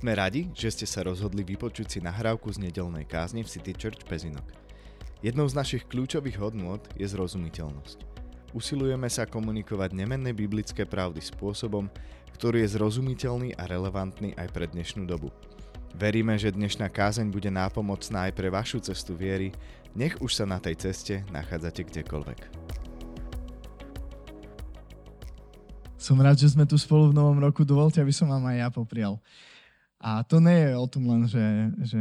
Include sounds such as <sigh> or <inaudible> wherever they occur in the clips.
Sme radi, že ste sa rozhodli vypočuť si nahrávku z nedelnej kázne v City Church Pezinok. Jednou z našich kľúčových hodnôt je zrozumiteľnosť. Usilujeme sa komunikovať nemenné biblické pravdy spôsobom, ktorý je zrozumiteľný a relevantný aj pre dnešnú dobu. Veríme, že dnešná kázeň bude nápomocná aj pre vašu cestu viery, nech už sa na tej ceste nachádzate kdekoľvek. Som rád, že sme tu spolu v novom roku. Dovolte, aby som vám aj ja poprial. A to nie je o tom len, že, že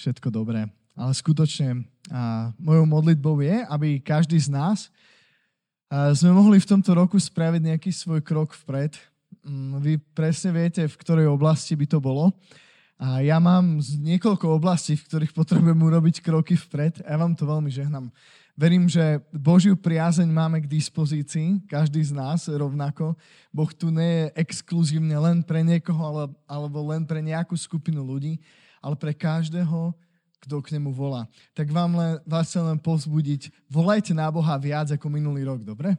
všetko dobré, ale skutočne a mojou modlitbou je, aby každý z nás a sme mohli v tomto roku spraviť nejaký svoj krok vpred. Mm, vy presne viete, v ktorej oblasti by to bolo. A ja mám niekoľko oblastí, v ktorých potrebujem urobiť kroky vpred. Ja vám to veľmi žehnám. Verím, že Božiu priazeň máme k dispozícii, každý z nás rovnako. Boh tu nie je exkluzívne len pre niekoho alebo len pre nejakú skupinu ľudí, ale pre každého, kto k nemu volá. Tak vám len, vás chcem len povzbudiť, volajte na Boha viac ako minulý rok, dobre?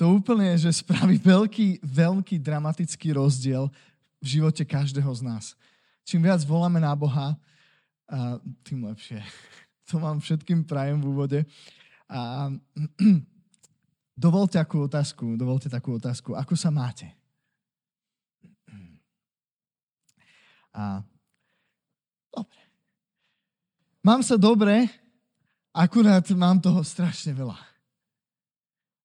To úplne že spraví veľký, veľký dramatický rozdiel v živote každého z nás. Čím viac voláme na Boha, tým lepšie. To vám všetkým prajem v úvode. A <clears throat> dovolte takú otázku, dovolte takú otázku. Ako sa máte? A, dobre. Mám sa dobre, akurát mám toho strašne veľa.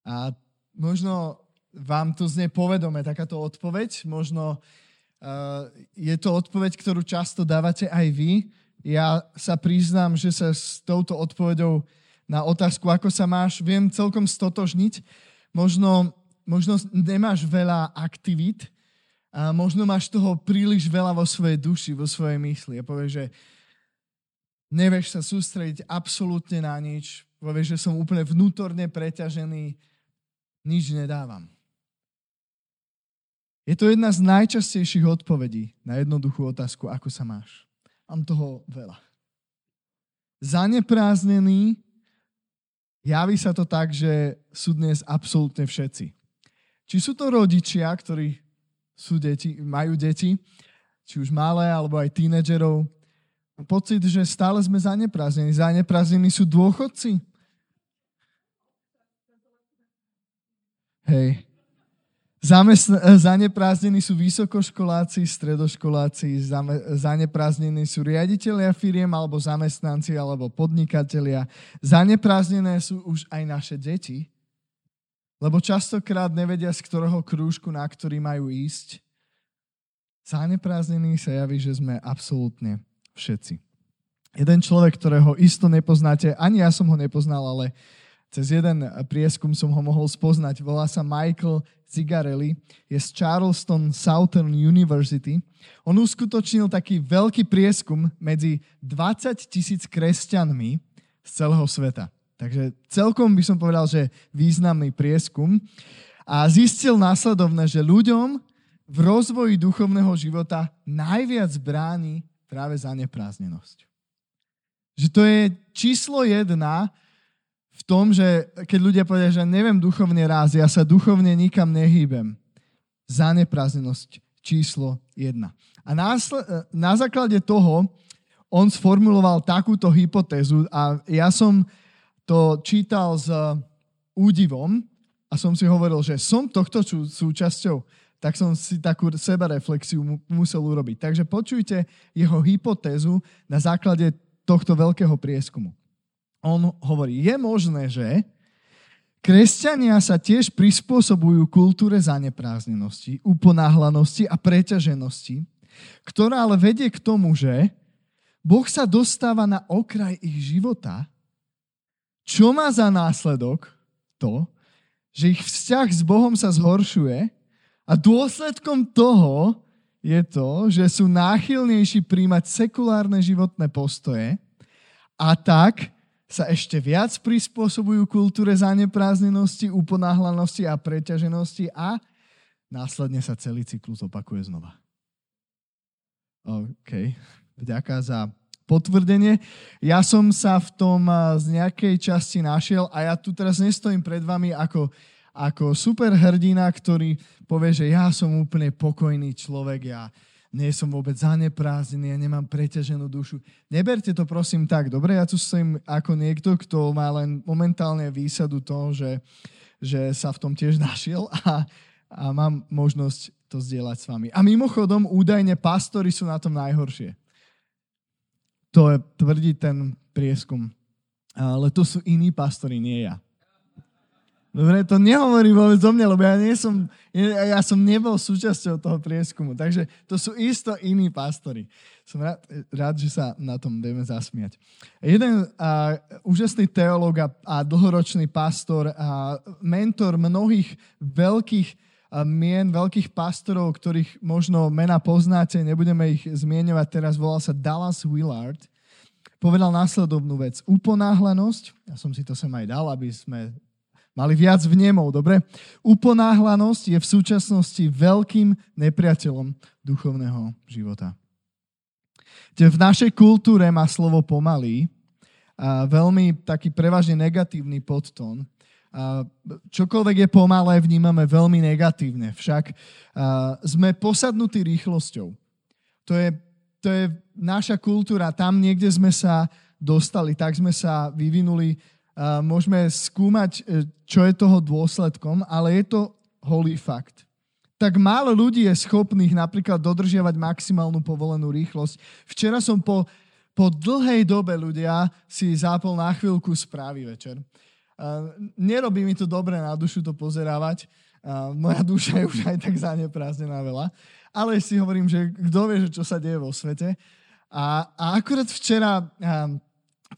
A možno vám to znie povedome, takáto odpoveď. Možno uh, je to odpoveď, ktorú často dávate aj vy ja sa priznám, že sa s touto odpovedou na otázku, ako sa máš, viem celkom stotožniť. Možno, možno nemáš veľa aktivít, a možno máš toho príliš veľa vo svojej duši, vo svojej mysli a povieš, že nevieš sa sústrediť absolútne na nič, povieš, že som úplne vnútorne preťažený, nič nedávam. Je to jedna z najčastejších odpovedí na jednoduchú otázku, ako sa máš. Mám toho veľa. Zanepráznený, javí sa to tak, že sú dnes absolútne všetci. Či sú to rodičia, ktorí sú deti, majú deti, či už malé, alebo aj tínedžerov, pocit, že stále sme zaneprázdnení. Zaneprázdnení sú dôchodci. Hej. Eh, zaneprázdnení sú vysokoškoláci, stredoškoláci, zaneprázdnení sú riaditeľia firiem alebo zamestnanci alebo podnikatelia. Zaneprázdnené sú už aj naše deti, lebo častokrát nevedia, z ktorého krúžku, na ktorý majú ísť. Zaneprázdnení sa javí, že sme absolútne všetci. Jeden človek, ktorého isto nepoznáte, ani ja som ho nepoznal, ale cez jeden prieskum som ho mohol spoznať. Volá sa Michael Zigarelli. Je z Charleston Southern University. On uskutočnil taký veľký prieskum medzi 20 tisíc kresťanmi z celého sveta. Takže celkom by som povedal, že významný prieskum. A zistil následovne, že ľuďom v rozvoji duchovného života najviac bráni práve zaneprázdnenosť. Že to je číslo jedna, v tom, že keď ľudia povedia, že neviem duchovne raz, ja sa duchovne nikam nehýbem. Zaneprázdnenosť číslo jedna. A násle, na základe toho on sformuloval takúto hypotézu a ja som to čítal s údivom a som si hovoril, že som tohto súčasťou, tak som si takú sebareflexiu musel urobiť. Takže počujte jeho hypotézu na základe tohto veľkého prieskumu on hovorí, je možné, že kresťania sa tiež prispôsobujú kultúre zaneprázdnenosti, uponáhlanosti a preťaženosti, ktorá ale vedie k tomu, že Boh sa dostáva na okraj ich života, čo má za následok to, že ich vzťah s Bohom sa zhoršuje a dôsledkom toho je to, že sú náchylnejší príjmať sekulárne životné postoje a tak sa ešte viac prispôsobujú kultúre zaneprázdnenosti, uponáhlanosti a preťaženosti a následne sa celý cyklus opakuje znova. OK, vďaka za potvrdenie. Ja som sa v tom z nejakej časti našiel a ja tu teraz nestojím pred vami ako, ako super hrdina, ktorý povie, že ja som úplne pokojný človek, ja nie som vôbec zaneprázdnený, ja nemám preťaženú dušu. Neberte to prosím tak, dobre? Ja tu som ako niekto, kto má len momentálne výsadu toho, že, že sa v tom tiež <laughs> našiel a, a mám možnosť to zdieľať s vami. A mimochodom, údajne pastori sú na tom najhoršie. To je, tvrdí ten prieskum. Ale to sú iní pastori, nie ja. Dobre, to nehovorí vôbec o mne, lebo ja, nie som, ja som nebol súčasťou toho prieskumu. Takže to sú isto iní pastori. Som rád, rád že sa na tom vieme zasmiať. Jeden a, úžasný teológ a, a dlhoročný pastor a mentor mnohých veľkých mien, veľkých pastorov, ktorých možno mena poznáte, nebudeme ich zmieňovať teraz, volal sa Dallas Willard, povedal následovnú vec. Uponáhlanosť, ja som si to sem aj dal, aby sme Mali viac vnemov, dobre? Uponáhlanosť je v súčasnosti veľkým nepriateľom duchovného života. V našej kultúre má slovo pomalý a veľmi taký prevažne negatívny podtón. A čokoľvek je pomalé, vnímame veľmi negatívne. Však sme posadnutí rýchlosťou. To je, to je naša kultúra. Tam niekde sme sa dostali, tak sme sa vyvinuli môžeme skúmať, e, čo je toho dôsledkom, ale je to holý fakt. Tak málo ľudí je schopných napríklad dodržiavať maximálnu povolenú rýchlosť. Včera som po, po dlhej dobe ľudia si zapol na chvíľku správy večer. Uh, nerobí mi to dobre na dušu to pozerávať. Uh, moja duša je už aj tak zaneprázdnená veľa. Ale si hovorím, že kto vie, že čo sa deje vo svete. A, a akurát včera uh,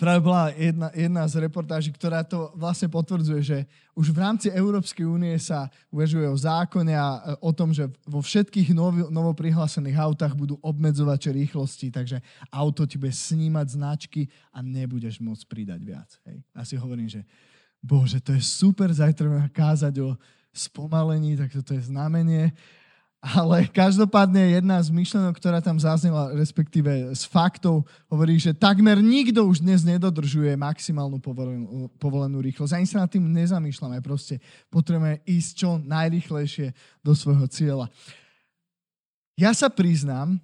práve bola jedna, jedna z reportáží, ktorá to vlastne potvrdzuje, že už v rámci Európskej únie sa uvažuje o zákone a e, o tom, že vo všetkých novo, novoprihlásených autách budú obmedzovače rýchlosti, takže auto ti bude snímať značky a nebudeš môcť pridať viac. Hej. A si hovorím, že bože, to je super, zajtra kázať o spomalení, tak toto je znamenie. Ale každopádne jedna z myšlenok, ktorá tam zaznela, respektíve z faktov, hovorí, že takmer nikto už dnes nedodržuje maximálnu povolenú, povolenú rýchlosť. Ani sa nad tým nezamýšľame. Proste potrebujeme ísť čo najrychlejšie do svojho cieľa. Ja sa priznám,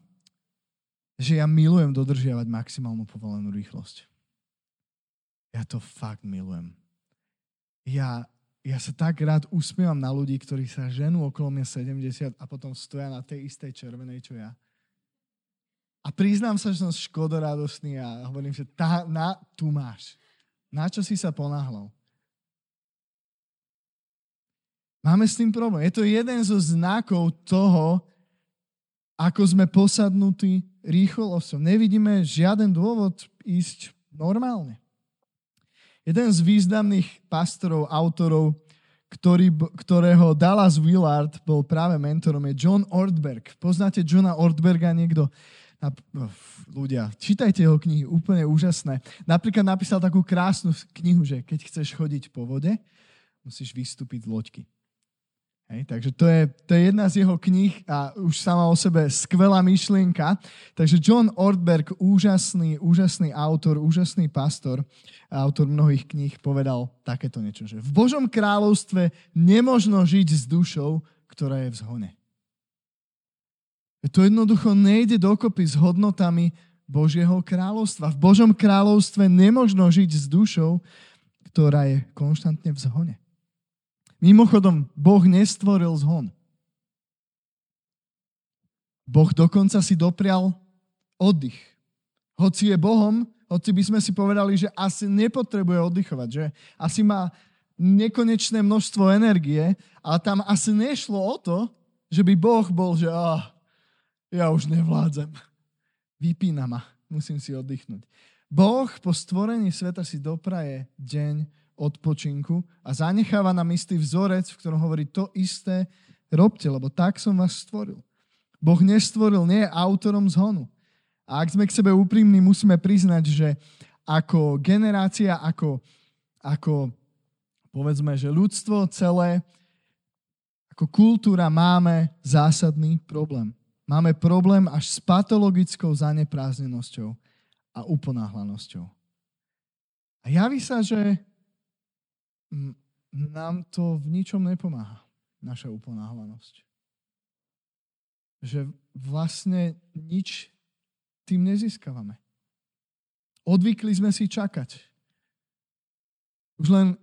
že ja milujem dodržiavať maximálnu povolenú rýchlosť. Ja to fakt milujem. Ja ja sa tak rád usmievam na ľudí, ktorí sa ženú okolo mňa 70 a potom stoja na tej istej červenej, čo ja. A priznám sa, že som škodoradostný a hovorím, že tá, na, tu máš. Na čo si sa ponáhľal? Máme s tým problém. Je to jeden zo znakov toho, ako sme posadnutí rýchlosťou. Nevidíme žiaden dôvod ísť normálne. Jeden z významných pastorov, autorov, ktorý, ktorého Dallas Willard bol práve mentorom, je John Ortberg. Poznáte Johna Ortberga niekto? Na, ľudia, čítajte jeho knihy, úplne úžasné. Napríklad napísal takú krásnu knihu, že keď chceš chodiť po vode, musíš vystúpiť z loďky. Hej, takže to je, to je jedna z jeho kníh a už sama o sebe skvelá myšlienka. Takže John Ortberg, úžasný, úžasný autor, úžasný pastor, autor mnohých kníh, povedal takéto niečo, že v Božom kráľovstve nemožno žiť s dušou, ktorá je v zhone. To jednoducho nejde dokopy s hodnotami Božieho kráľovstva. V Božom kráľovstve nemožno žiť s dušou, ktorá je konštantne v zhone. Mimochodom, Boh nestvoril zhon. Boh dokonca si doprial oddych. Hoci je Bohom, hoci by sme si povedali, že asi nepotrebuje oddychovať, že asi má nekonečné množstvo energie, ale tam asi nešlo o to, že by Boh bol, že ah, ja už nevládzem. Vypína ma, musím si oddychnúť. Boh po stvorení sveta si dopraje deň odpočinku a zanecháva nám istý vzorec, v ktorom hovorí to isté robte, lebo tak som vás stvoril. Boh nestvoril, nie je autorom zhonu. A ak sme k sebe úprimní, musíme priznať, že ako generácia, ako, ako povedzme, že ľudstvo celé, ako kultúra máme zásadný problém. Máme problém až s patologickou zanepráznenosťou a uponáhlanosťou. A javí sa, že nám to v ničom nepomáha, naša uponáhlanosť. Že vlastne nič tým nezískavame. Odvykli sme si čakať. Už len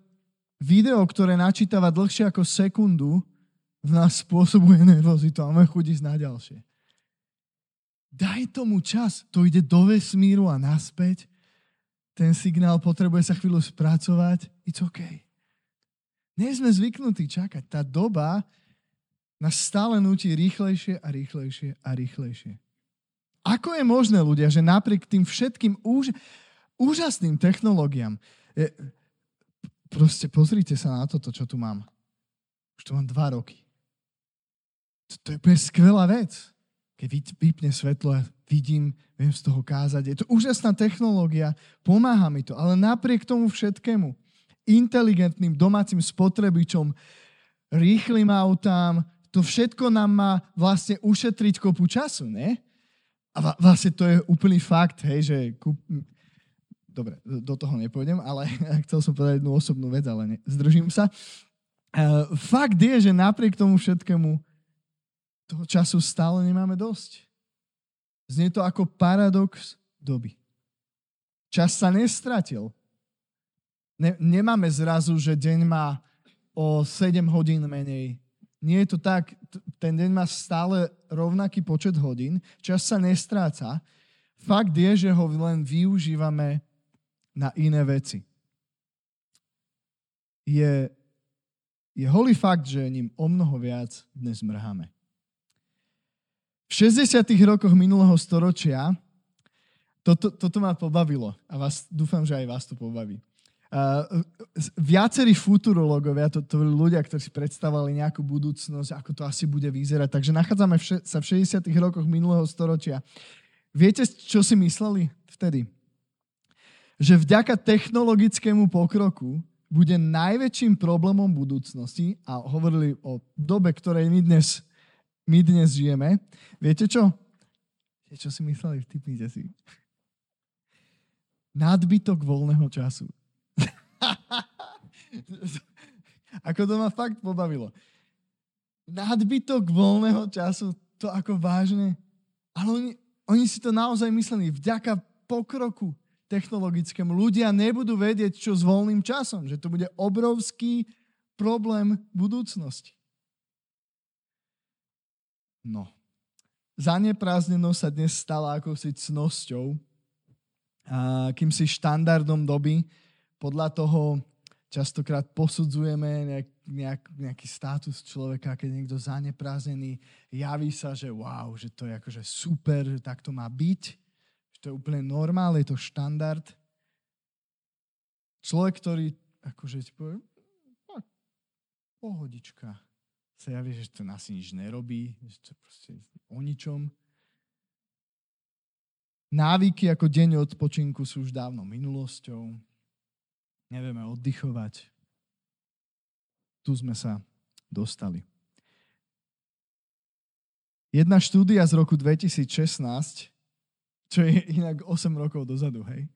video, ktoré načítava dlhšie ako sekundu, v nás spôsobuje nervozitu a máme chuť ísť na ďalšie. Daj tomu čas. To ide do vesmíru a naspäť. Ten signál potrebuje sa chvíľu spracovať. It's OK. Nie sme zvyknutí čakať. Tá doba nás stále nutí rýchlejšie a rýchlejšie a rýchlejšie. Ako je možné, ľudia, že napriek tým všetkým úž, úžasným technológiám, je, proste pozrite sa na toto, čo tu mám. Už tu mám dva roky. To, je skvelá vec. Keď vypne svetlo a vidím, viem z toho kázať. Je to úžasná technológia, pomáha mi to, ale napriek tomu všetkému, inteligentným domácim spotrebičom, rýchlým autám, to všetko nám má vlastne ušetriť kopu času, ne? A vlastne to je úplný fakt, hej, že kúp... Dobre, do toho nepôjdem, ale <laughs> chcel som povedať jednu osobnú vec, ale ne, zdržím sa. Uh, fakt je, že napriek tomu všetkému toho času stále nemáme dosť. Znie to ako paradox doby. Čas sa nestratil. Ne, nemáme zrazu, že deň má o 7 hodín menej nie je to tak, ten deň má stále rovnaký počet hodín, čas sa nestráca. Fakt je, že ho len využívame na iné veci. Je, je holý fakt, že ním o mnoho viac dnes mrháme. V 60. rokoch minulého storočia toto, toto ma pobavilo a vás, dúfam, že aj vás to pobaví. Uh, viacerí futurológovia, to, to ľudia, ktorí si predstavovali nejakú budúcnosť, ako to asi bude vyzerať. Takže nachádzame v, sa v 60. rokoch minulého storočia. Viete, čo si mysleli vtedy? Že vďaka technologickému pokroku bude najväčším problémom budúcnosti, a hovorili o dobe, ktorej my dnes, my dnes žijeme. Viete čo? Viete, čo si mysleli? Typnite si. Nadbytok voľného času. <laughs> ako to ma fakt pobavilo. Nadbytok voľného času, to ako vážne. Ale oni, oni si to naozaj mysleli. Vďaka pokroku technologickému ľudia nebudú vedieť, čo s voľným časom. Že to bude obrovský problém budúcnosti. No. Zaneprázdnenosť sa dnes stala akousi cnosťou, a kým si štandardom doby, podľa toho častokrát posudzujeme nejak, nejak, nejaký status človeka, keď niekto zaneprázdnený, javí sa, že wow, že to je akože super, že tak to má byť, že to je úplne normál, je to štandard. Človek, ktorý akože ti povie, no, pohodička, sa javí, že to asi nič nerobí, že to proste o ničom. Návyky ako deň odpočinku sú už dávno minulosťou nevieme oddychovať. Tu sme sa dostali. Jedna štúdia z roku 2016, čo je inak 8 rokov dozadu, hej.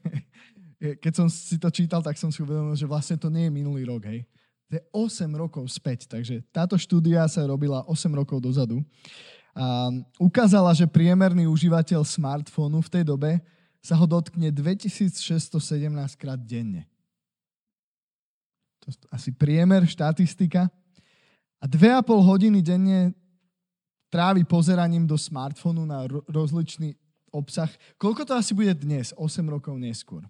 <laughs> Keď som si to čítal, tak som si uvedomil, že vlastne to nie je minulý rok, hej. To je 8 rokov späť, takže táto štúdia sa robila 8 rokov dozadu. A ukázala, že priemerný užívateľ smartfónu v tej dobe sa ho dotkne 2617 krát denne. To je asi priemer, štatistika. A 2,5 hodiny denne trávi pozeraním do smartfónu na rozličný obsah. Koľko to asi bude dnes, 8 rokov neskôr?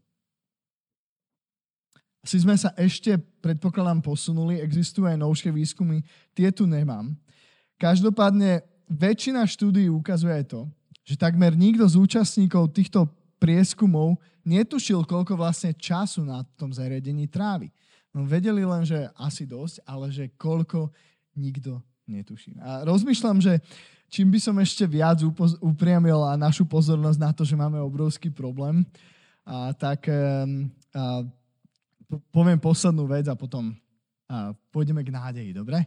Asi sme sa ešte, predpokladám, posunuli, existujú aj novšie výskumy, tie tu nemám. Každopádne väčšina štúdií ukazuje to, že takmer nikto z účastníkov týchto prieskumov netušil, koľko vlastne času na tom zariadení trávi. No vedeli len, že asi dosť, ale že koľko nikto netuší. A rozmýšľam, že čím by som ešte viac upriamil našu pozornosť na to, že máme obrovský problém, a tak a, poviem poslednú vec a potom a, pôjdeme k nádeji, dobre?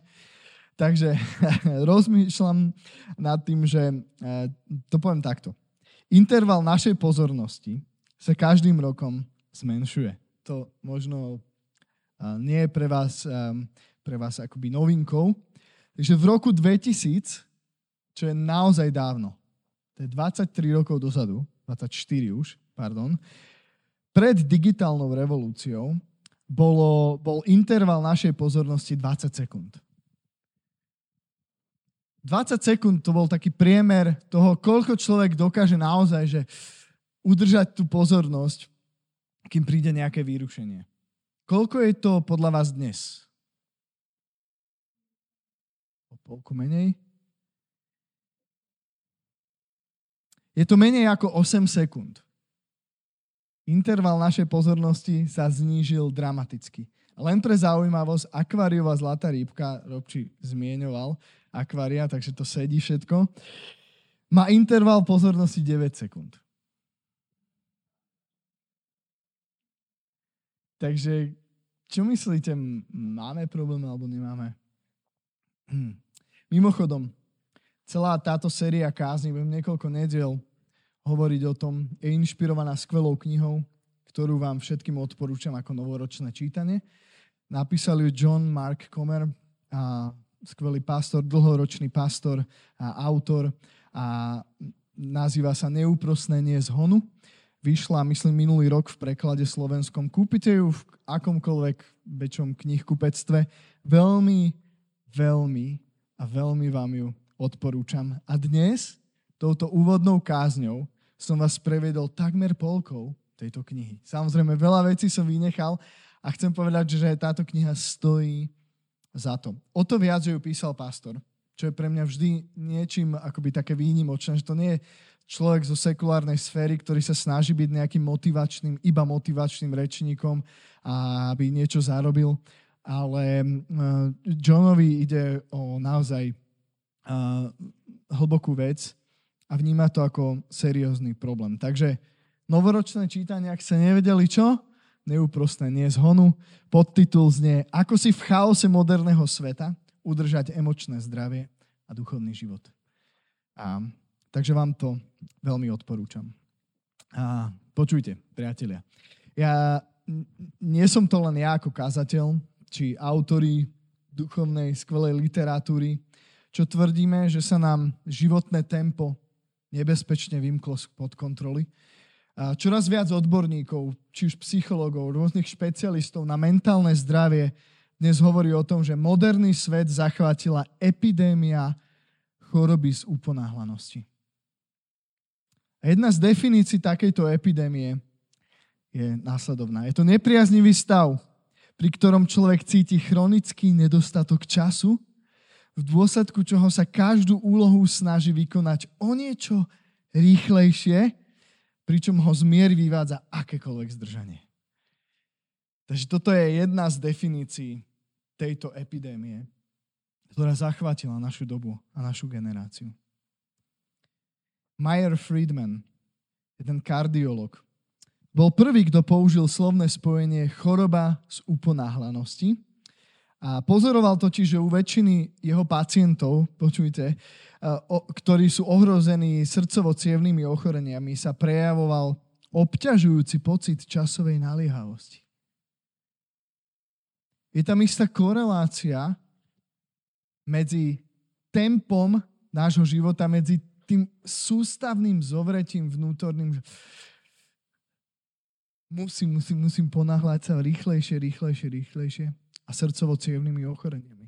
Takže <laughs> rozmýšľam nad tým, že to poviem takto interval našej pozornosti sa každým rokom zmenšuje. To možno nie je pre vás, pre vás akoby novinkou. Takže v roku 2000 čo je naozaj dávno. To je 23 rokov dozadu, 24 už, pardon. Pred digitálnou revolúciou bolo, bol interval našej pozornosti 20 sekúnd. 20 sekúnd to bol taký priemer toho, koľko človek dokáže naozaj že udržať tú pozornosť, kým príde nejaké vyrušenie. Koľko je to podľa vás dnes? O polku menej? Je to menej ako 8 sekúnd interval našej pozornosti sa znížil dramaticky. Len pre zaujímavosť, akváriová zlatá rýbka, Robči zmienoval akvária, takže to sedí všetko, má interval pozornosti 9 sekúnd. Takže čo myslíte, máme problém alebo nemáme? Hm. Mimochodom, celá táto séria kázni, budem niekoľko nediel hovoriť o tom. Je inšpirovaná skvelou knihou, ktorú vám všetkým odporúčam ako novoročné čítanie. Napísal ju John Mark Comer, a skvelý pastor, dlhoročný pastor a autor a nazýva sa Neúprostné z honu. Vyšla, myslím, minulý rok v preklade slovenskom. Kúpite ju v akomkoľvek väčšom knihkupectve. Veľmi, veľmi a veľmi vám ju odporúčam. A dnes touto úvodnou kázňou som vás prevedol takmer polkou tejto knihy. Samozrejme, veľa vecí som vynechal a chcem povedať, že táto kniha stojí za to. O to viac, že ju písal pastor, čo je pre mňa vždy niečím akoby také výnimočné, že to nie je človek zo sekulárnej sféry, ktorý sa snaží byť nejakým motivačným, iba motivačným rečníkom aby niečo zarobil, ale uh, Johnovi ide o naozaj uh, hlbokú vec, a vníma to ako seriózny problém. Takže novoročné čítanie, ak sa nevedeli čo, neúprostné nie z honu. Podtitul znie Ako si v chaose moderného sveta udržať emočné zdravie a duchovný život. A, takže vám to veľmi odporúčam. A, počujte, priatelia. Ja nie som to len ja ako kazateľ, či autory duchovnej skvelej literatúry, čo tvrdíme, že sa nám životné tempo nebezpečne vymklo pod kontroly. Čoraz viac odborníkov, či už psychologov, rôznych špecialistov na mentálne zdravie dnes hovorí o tom, že moderný svet zachvátila epidémia choroby z uponáhlanosti. Jedna z definícií takejto epidémie je následovná. Je to nepriaznivý stav, pri ktorom človek cíti chronický nedostatok času, v dôsledku čoho sa každú úlohu snaží vykonať o niečo rýchlejšie, pričom ho z miery vyvádza akékoľvek zdržanie. Takže toto je jedna z definícií tejto epidémie, ktorá zachvátila našu dobu a našu generáciu. Meyer Friedman, jeden kardiolog, bol prvý, kto použil slovné spojenie choroba z uponáhlanosti, a pozoroval totiž, že u väčšiny jeho pacientov, počujte, ktorí sú ohrození srdcovo-cievnými ochoreniami, sa prejavoval obťažujúci pocit časovej naliehavosti. Je tam istá korelácia medzi tempom nášho života, medzi tým sústavným zovretím vnútorným, musím, musím, musím ponáhľať sa rýchlejšie, rýchlejšie, rýchlejšie a srdcovo ochoreniami.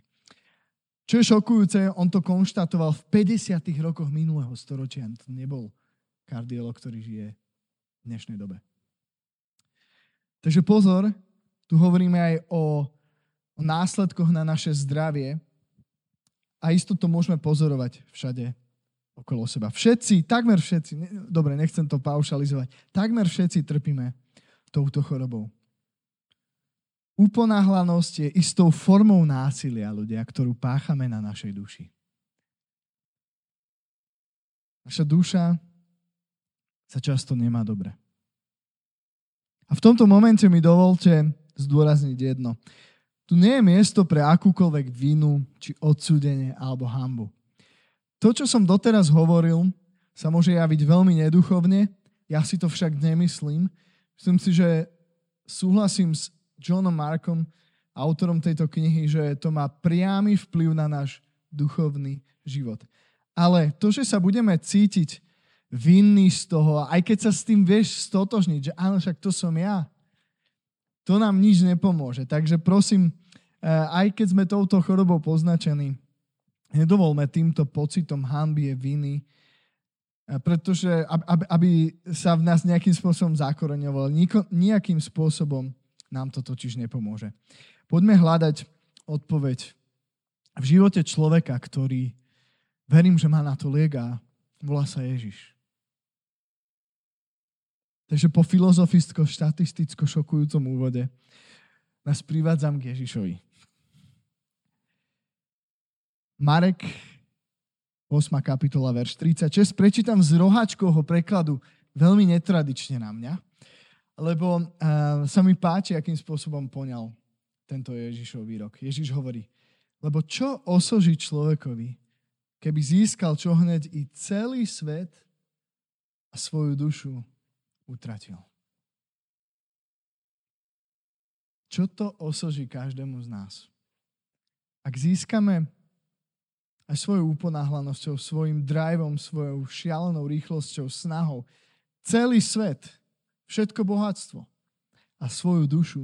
Čo je šokujúce, on to konštatoval v 50. rokoch minulého storočia. To nebol kardiolog, ktorý žije v dnešnej dobe. Takže pozor, tu hovoríme aj o, o následkoch na naše zdravie a isto to môžeme pozorovať všade okolo seba. Všetci, takmer všetci, ne, dobre, nechcem to paušalizovať, takmer všetci trpíme touto chorobou. Uponáhlanosť je istou formou násilia, ľudia, ktorú páchame na našej duši. Naša duša sa často nemá dobre. A v tomto momente mi dovolte zdôrazniť jedno. Tu nie je miesto pre akúkoľvek vinu, či odsúdenie alebo hambu. To, čo som doteraz hovoril, sa môže javiť veľmi neduchovne, ja si to však nemyslím. Myslím si, že súhlasím s Johnom Markom, autorom tejto knihy, že to má priamy vplyv na náš duchovný život. Ale to, že sa budeme cítiť vinný z toho, aj keď sa s tým vieš stotožniť, že áno, však to som ja, to nám nič nepomôže. Takže prosím, eh, aj keď sme touto chorobou poznačení, nedovolme týmto pocitom hanby a viny, eh, pretože aby, aby sa v nás nejakým spôsobom zakoreňoval. Nejakým spôsobom nám to totiž nepomôže. Poďme hľadať odpoveď v živote človeka, ktorý verím, že má na to liek a volá sa Ježiš. Takže po filozoficko-štatisticko šokujúcom úvode nás privádzam k Ježišovi. Marek 8. kapitola, verš 36. Prečítam z roháčkovho prekladu veľmi netradične na mňa, lebo uh, sa mi páči, akým spôsobom poňal tento Ježišov výrok. Ježiš hovorí, lebo čo osoží človekovi, keby získal čo hneď i celý svet a svoju dušu utratil. Čo to osoží každému z nás? Ak získame aj svojou uponáhlanosťou, svojim driveom, svojou šialenou rýchlosťou, snahou, celý svet, všetko bohatstvo a svoju dušu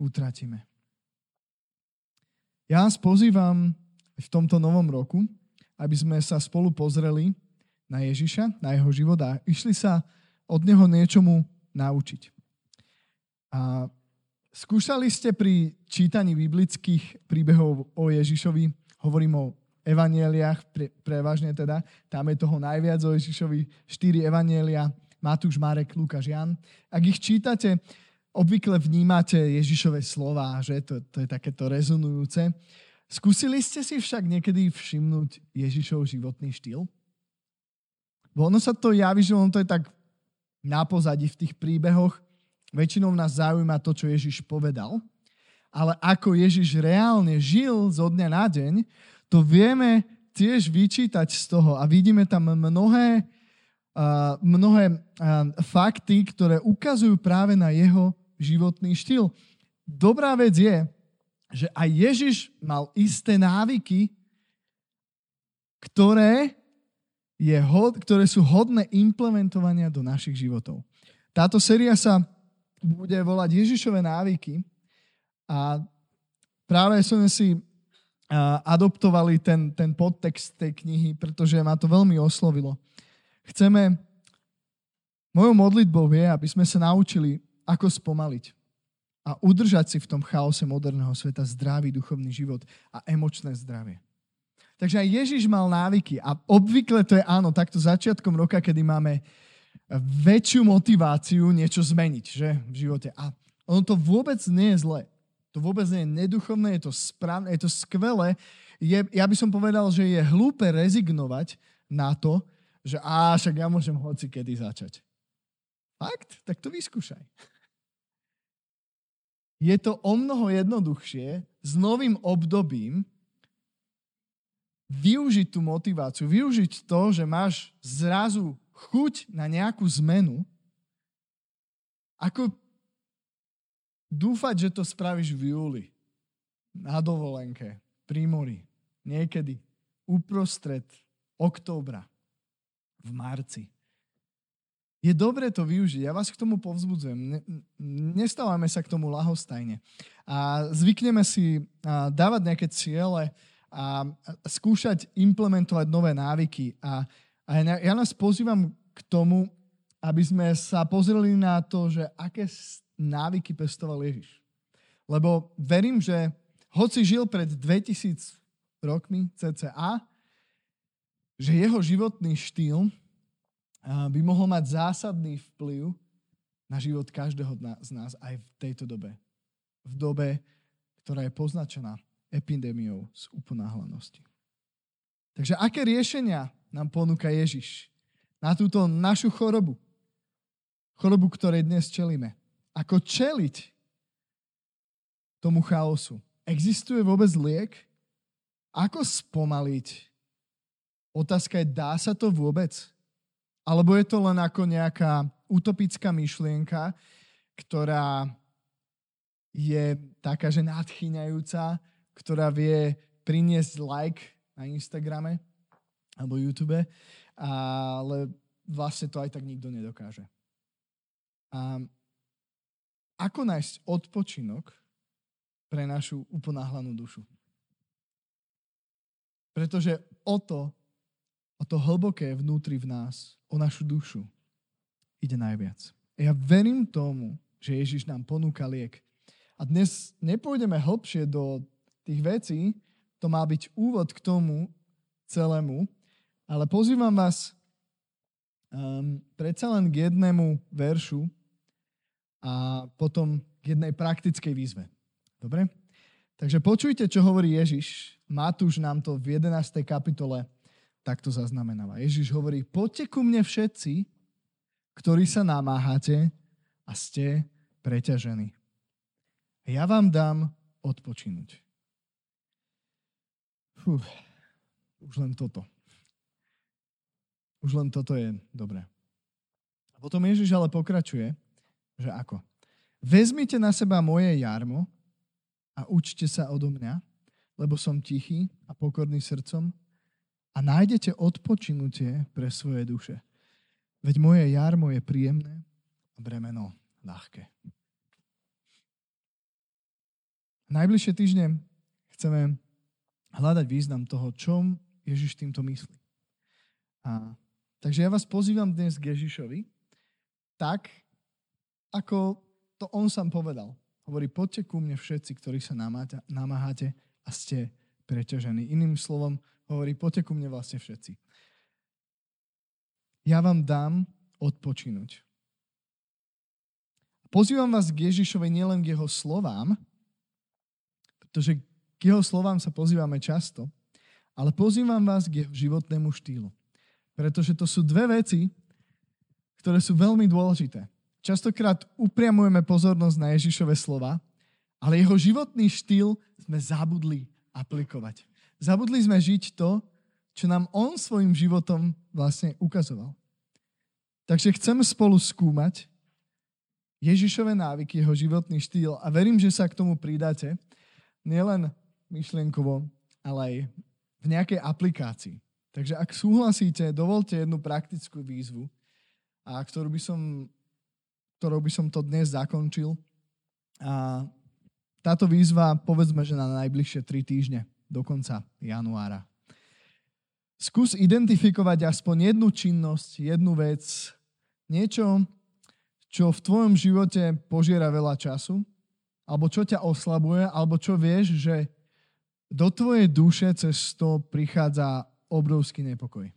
utratíme. Ja vás pozývam v tomto novom roku, aby sme sa spolu pozreli na Ježiša, na jeho život a išli sa od neho niečomu naučiť. A skúšali ste pri čítaní biblických príbehov o Ježišovi, hovorím o evanieliach, pre, prevažne teda, tam je toho najviac o Ježišovi, štyri evanielia, Matúš, Marek, Lukáš, Jan. Ak ich čítate, obvykle vnímate Ježišové slova, že to, to je takéto rezonujúce. Skúsili ste si však niekedy všimnúť Ježišov životný štýl? Bo ono sa to javí, že on to je tak na pozadí v tých príbehoch. Väčšinou nás zaujíma to, čo Ježiš povedal. Ale ako Ježiš reálne žil zo dňa na deň, to vieme tiež vyčítať z toho a vidíme tam mnohé, mnohé fakty, ktoré ukazujú práve na jeho životný štýl. Dobrá vec je, že aj Ježiš mal isté návyky, ktoré je hod, ktoré sú hodné implementovania do našich životov. Táto séria sa bude volať Ježišové návyky a práve som si adoptovali ten, ten podtext tej knihy, pretože ma to veľmi oslovilo. Chceme, mojou modlitbou je, aby sme sa naučili, ako spomaliť a udržať si v tom chaose moderného sveta zdravý duchovný život a emočné zdravie. Takže aj Ježiš mal návyky a obvykle to je áno, takto začiatkom roka, kedy máme väčšiu motiváciu niečo zmeniť že, v živote. A ono to vôbec nie je zlé. To vôbec nie je neduchovné, je to správne, je to skvelé. Je, ja by som povedal, že je hlúpe rezignovať na to, že á, však ja môžem hoci kedy začať. Fakt? Tak to vyskúšaj. <laughs> Je to o mnoho jednoduchšie s novým obdobím, využiť tú motiváciu, využiť to, že máš zrazu chuť na nejakú zmenu, ako dúfať, že to spravíš v júli, na dovolenke, pri mori, niekedy uprostred októbra, v marci. Je dobré to využiť. Ja vás k tomu povzbudzujem. Nestávame sa k tomu lahostajne. A zvykneme si dávať nejaké ciele, a skúšať implementovať nové návyky. A, a ja nás pozývam k tomu, aby sme sa pozreli na to, že aké návyky pestoval Ježiš. Lebo verím, že hoci žil pred 2000 rokmi cca, že jeho životný štýl by mohol mať zásadný vplyv na život každého z nás aj v tejto dobe. V dobe, ktorá je poznačená epidémiou z uponáhlanosti. Takže aké riešenia nám ponúka Ježiš na túto našu chorobu? Chorobu, ktorej dnes čelíme. Ako čeliť tomu chaosu? Existuje vôbec liek? Ako spomaliť? Otázka je, dá sa to vôbec? Alebo je to len ako nejaká utopická myšlienka, ktorá je taká, že nadchýňajúca, ktorá vie priniesť like na Instagrame, alebo YouTube, ale vlastne to aj tak nikto nedokáže. A ako nájsť odpočinok pre našu uponáhlanú dušu? Pretože o to, o to hlboké vnútri v nás, o našu dušu, ide najviac. Ja verím tomu, že Ježiš nám ponúka liek. A dnes nepôjdeme hlbšie do tých vecí, to má byť úvod k tomu celému, ale pozývam vás um, predsa len k jednému veršu a potom k jednej praktickej výzve. Dobre? Takže počujte, čo hovorí Ježiš. Matúš nám to v 11. kapitole takto zaznamenáva. Ježiš hovorí, poďte ku mne všetci, ktorí sa namáhate a ste preťažení. Ja vám dám odpočinúť. Fú, už len toto. Už len toto je dobré. A potom Ježiš ale pokračuje, že ako? Vezmite na seba moje jarmo a učte sa odo mňa, lebo som tichý a pokorný srdcom a nájdete odpočinutie pre svoje duše. Veď moje jarmo je príjemné a bremeno ľahké. Najbližšie týždne chceme hľadať význam toho, čom Ježiš týmto myslí. A, takže ja vás pozývam dnes k Ježišovi, tak, ako to on sám povedal. Hovorí, poďte ku mne všetci, ktorí sa namáhate a ste preťažení. Iným slovom hovorí, poďte ku mne vlastne všetci. Ja vám dám odpočinúť. Pozývam vás k Ježišovi nielen k jeho slovám, pretože k jeho slovám sa pozývame často, ale pozývam vás k jeho životnému štýlu. Pretože to sú dve veci, ktoré sú veľmi dôležité. Častokrát upriamujeme pozornosť na Ježišove slova, ale jeho životný štýl sme zabudli aplikovať. Zabudli sme žiť to, čo nám on svojim životom vlastne ukazoval. Takže chcem spolu skúmať Ježišové návyky, jeho životný štýl a verím, že sa k tomu pridáte nielen myšlienkovo, ale aj v nejakej aplikácii. Takže ak súhlasíte, dovolte jednu praktickú výzvu, a ktorú by som ktorou by som to dnes zakončil. A táto výzva, povedzme, že na najbližšie tri týždne, do konca januára. Skús identifikovať aspoň jednu činnosť, jednu vec, niečo, čo v tvojom živote požiera veľa času, alebo čo ťa oslabuje, alebo čo vieš, že do tvojej duše cez to prichádza obrovský nepokoj.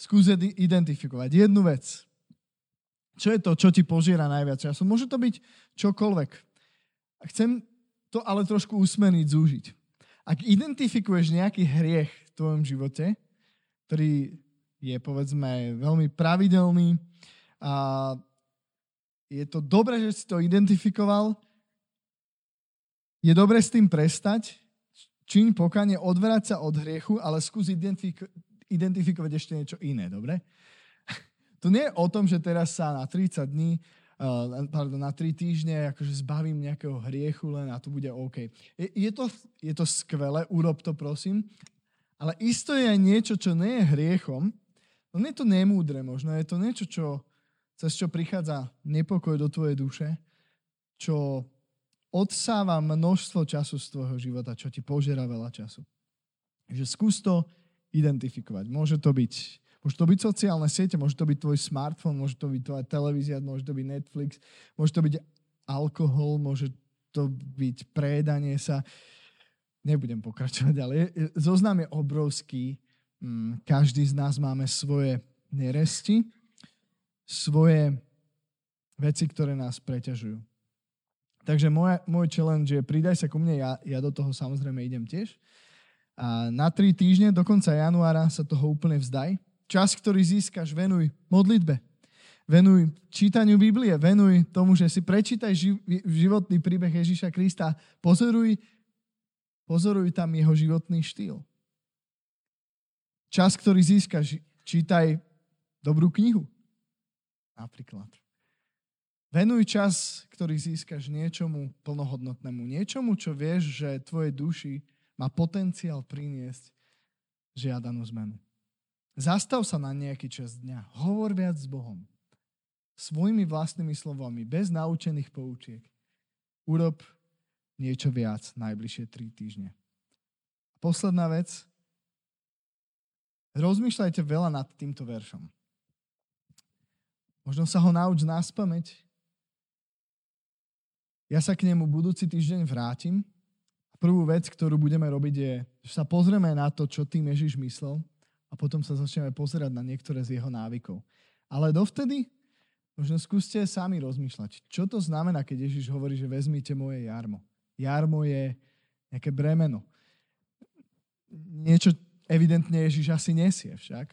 Skús identifikovať jednu vec, čo je to, čo ti požiera najviac času? Môže to byť čokoľvek. Chcem to ale trošku usmeniť, zúžiť. Ak identifikuješ nejaký hriech v tvojom živote, ktorý je povedzme veľmi pravidelný a je to dobré, že si to identifikoval, je dobre s tým prestať, čiň pokanie, odvrať sa od hriechu, ale skús identifiko- identifikovať ešte niečo iné, dobre? <laughs> To nie je o tom, že teraz sa na 30 dní, pardon, na 3 týždne akože zbavím nejakého hriechu len a to bude OK. Je, je, to, je to skvelé, urob to prosím, ale isto je aj niečo, čo nie je hriechom, nie je to nemúdre možno, je to niečo, čo, cez čo prichádza nepokoj do tvojej duše, čo odsáva množstvo času z tvojho života, čo ti požiera veľa času. Takže skús to identifikovať. Môže to byť Môže to byť sociálne siete, môže to byť tvoj smartfón, môže to byť tvoja televízia, môže to byť Netflix, môže to byť alkohol, môže to byť prejedanie sa. Nebudem pokračovať, ale zoznam je obrovský. Mm, každý z nás máme svoje neresti, svoje veci, ktoré nás preťažujú. Takže môj, môj challenge je pridaj sa ku mne, ja, ja do toho samozrejme idem tiež. A na tri týždne, do konca januára sa toho úplne vzdaj. Čas, ktorý získaš, venuj modlitbe. Venuj čítaniu Biblie, venuj tomu, že si prečítaj životný príbeh Ježíša Krista. Pozoruj, pozoruj tam jeho životný štýl. Čas, ktorý získaš, čítaj dobrú knihu. Napríklad. Venuj čas, ktorý získaš niečomu plnohodnotnému. Niečomu, čo vieš, že tvoje duši má potenciál priniesť žiadanú zmenu. Zastav sa na nejaký čas dňa. Hovor viac s Bohom. Svojimi vlastnými slovami, bez naučených poučiek. Urob niečo viac najbližšie tri týždne. Posledná vec. Rozmýšľajte veľa nad týmto veršom. Možno sa ho nauč nás pamäť. Ja sa k nemu budúci týždeň vrátim. Prvú vec, ktorú budeme robiť je, že sa pozrieme na to, čo tým Ježiš myslel a potom sa začneme pozerať na niektoré z jeho návykov. Ale dovtedy možno skúste sami rozmýšľať, čo to znamená, keď Ježiš hovorí, že vezmite moje jarmo. Jarmo je nejaké bremeno. Niečo evidentne Ježiš asi nesie však.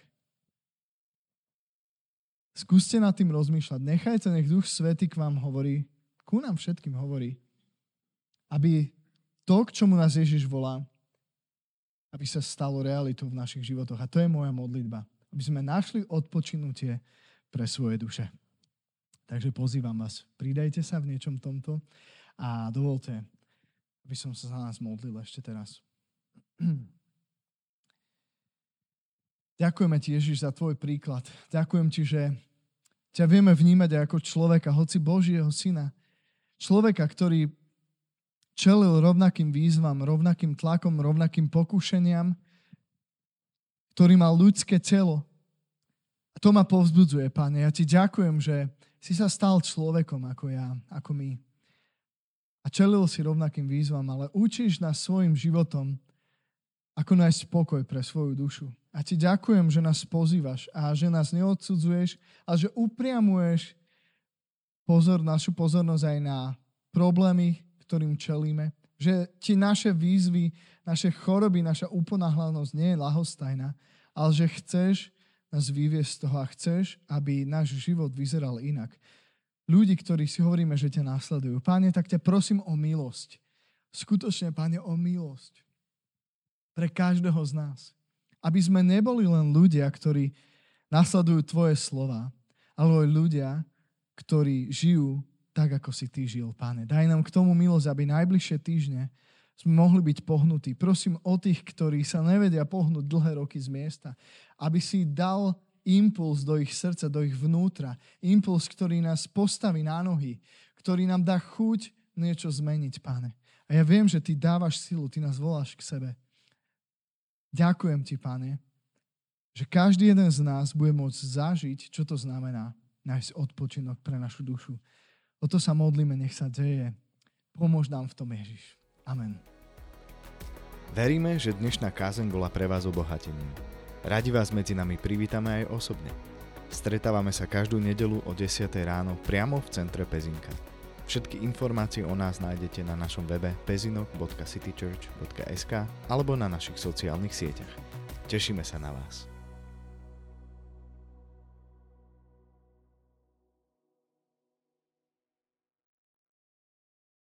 Skúste nad tým rozmýšľať. Nechajte, nech Duch Svety k vám hovorí, ku nám všetkým hovorí, aby to, k čomu nás Ježiš volá, aby sa stalo realitou v našich životoch. A to je moja modlitba. Aby sme našli odpočinutie pre svoje duše. Takže pozývam vás, pridajte sa v niečom tomto a dovolte, aby som sa za nás modlil ešte teraz. <clears throat> Ďakujeme ti, Ježiš, za tvoj príklad. Ďakujem ti, že ťa vieme vnímať ako človeka, hoci Božieho syna. Človeka, ktorý čelil rovnakým výzvam, rovnakým tlakom, rovnakým pokušeniam, ktorý mal ľudské telo. A to ma povzbudzuje, Pane. Ja ti ďakujem, že si sa stal človekom ako ja, ako my. A čelil si rovnakým výzvam, ale učíš nás svojim životom, ako nájsť pokoj pre svoju dušu. A ti ďakujem, že nás pozývaš a že nás neodsudzuješ a že upriamuješ pozor, našu pozornosť aj na problémy, ktorým čelíme, že ti naše výzvy, naše choroby, naša uponáhľanosť nie je lahostajná, ale že chceš nás vyviesť z toho a chceš, aby náš život vyzeral inak. Ľudí, ktorí si hovoríme, že ťa následujú. Páne, tak ťa prosím o milosť. Skutočne, Páne, o milosť. Pre každého z nás. Aby sme neboli len ľudia, ktorí nasledujú Tvoje slova, ale aj ľudia, ktorí žijú tak, ako si Ty žil, Pane. Daj nám k tomu milosť, aby najbližšie týždne sme mohli byť pohnutí. Prosím o tých, ktorí sa nevedia pohnúť dlhé roky z miesta, aby si dal impuls do ich srdca, do ich vnútra. Impuls, ktorý nás postaví na nohy, ktorý nám dá chuť niečo zmeniť, Pane. A ja viem, že Ty dávaš silu, Ty nás voláš k sebe. Ďakujem Ti, Pane, že každý jeden z nás bude môcť zažiť, čo to znamená nájsť odpočinok pre našu dušu. O to sa modlíme, nech sa deje. Pomôž nám v tom Ježiš. Amen. Veríme, že dnešná kázeň bola pre vás obohatením. Radi vás medzi nami privítame aj osobne. Stretávame sa každú nedelu o 10. ráno priamo v centre Pezinka. Všetky informácie o nás nájdete na našom webe pezinok.citychurch.sk alebo na našich sociálnych sieťach. Tešíme sa na vás.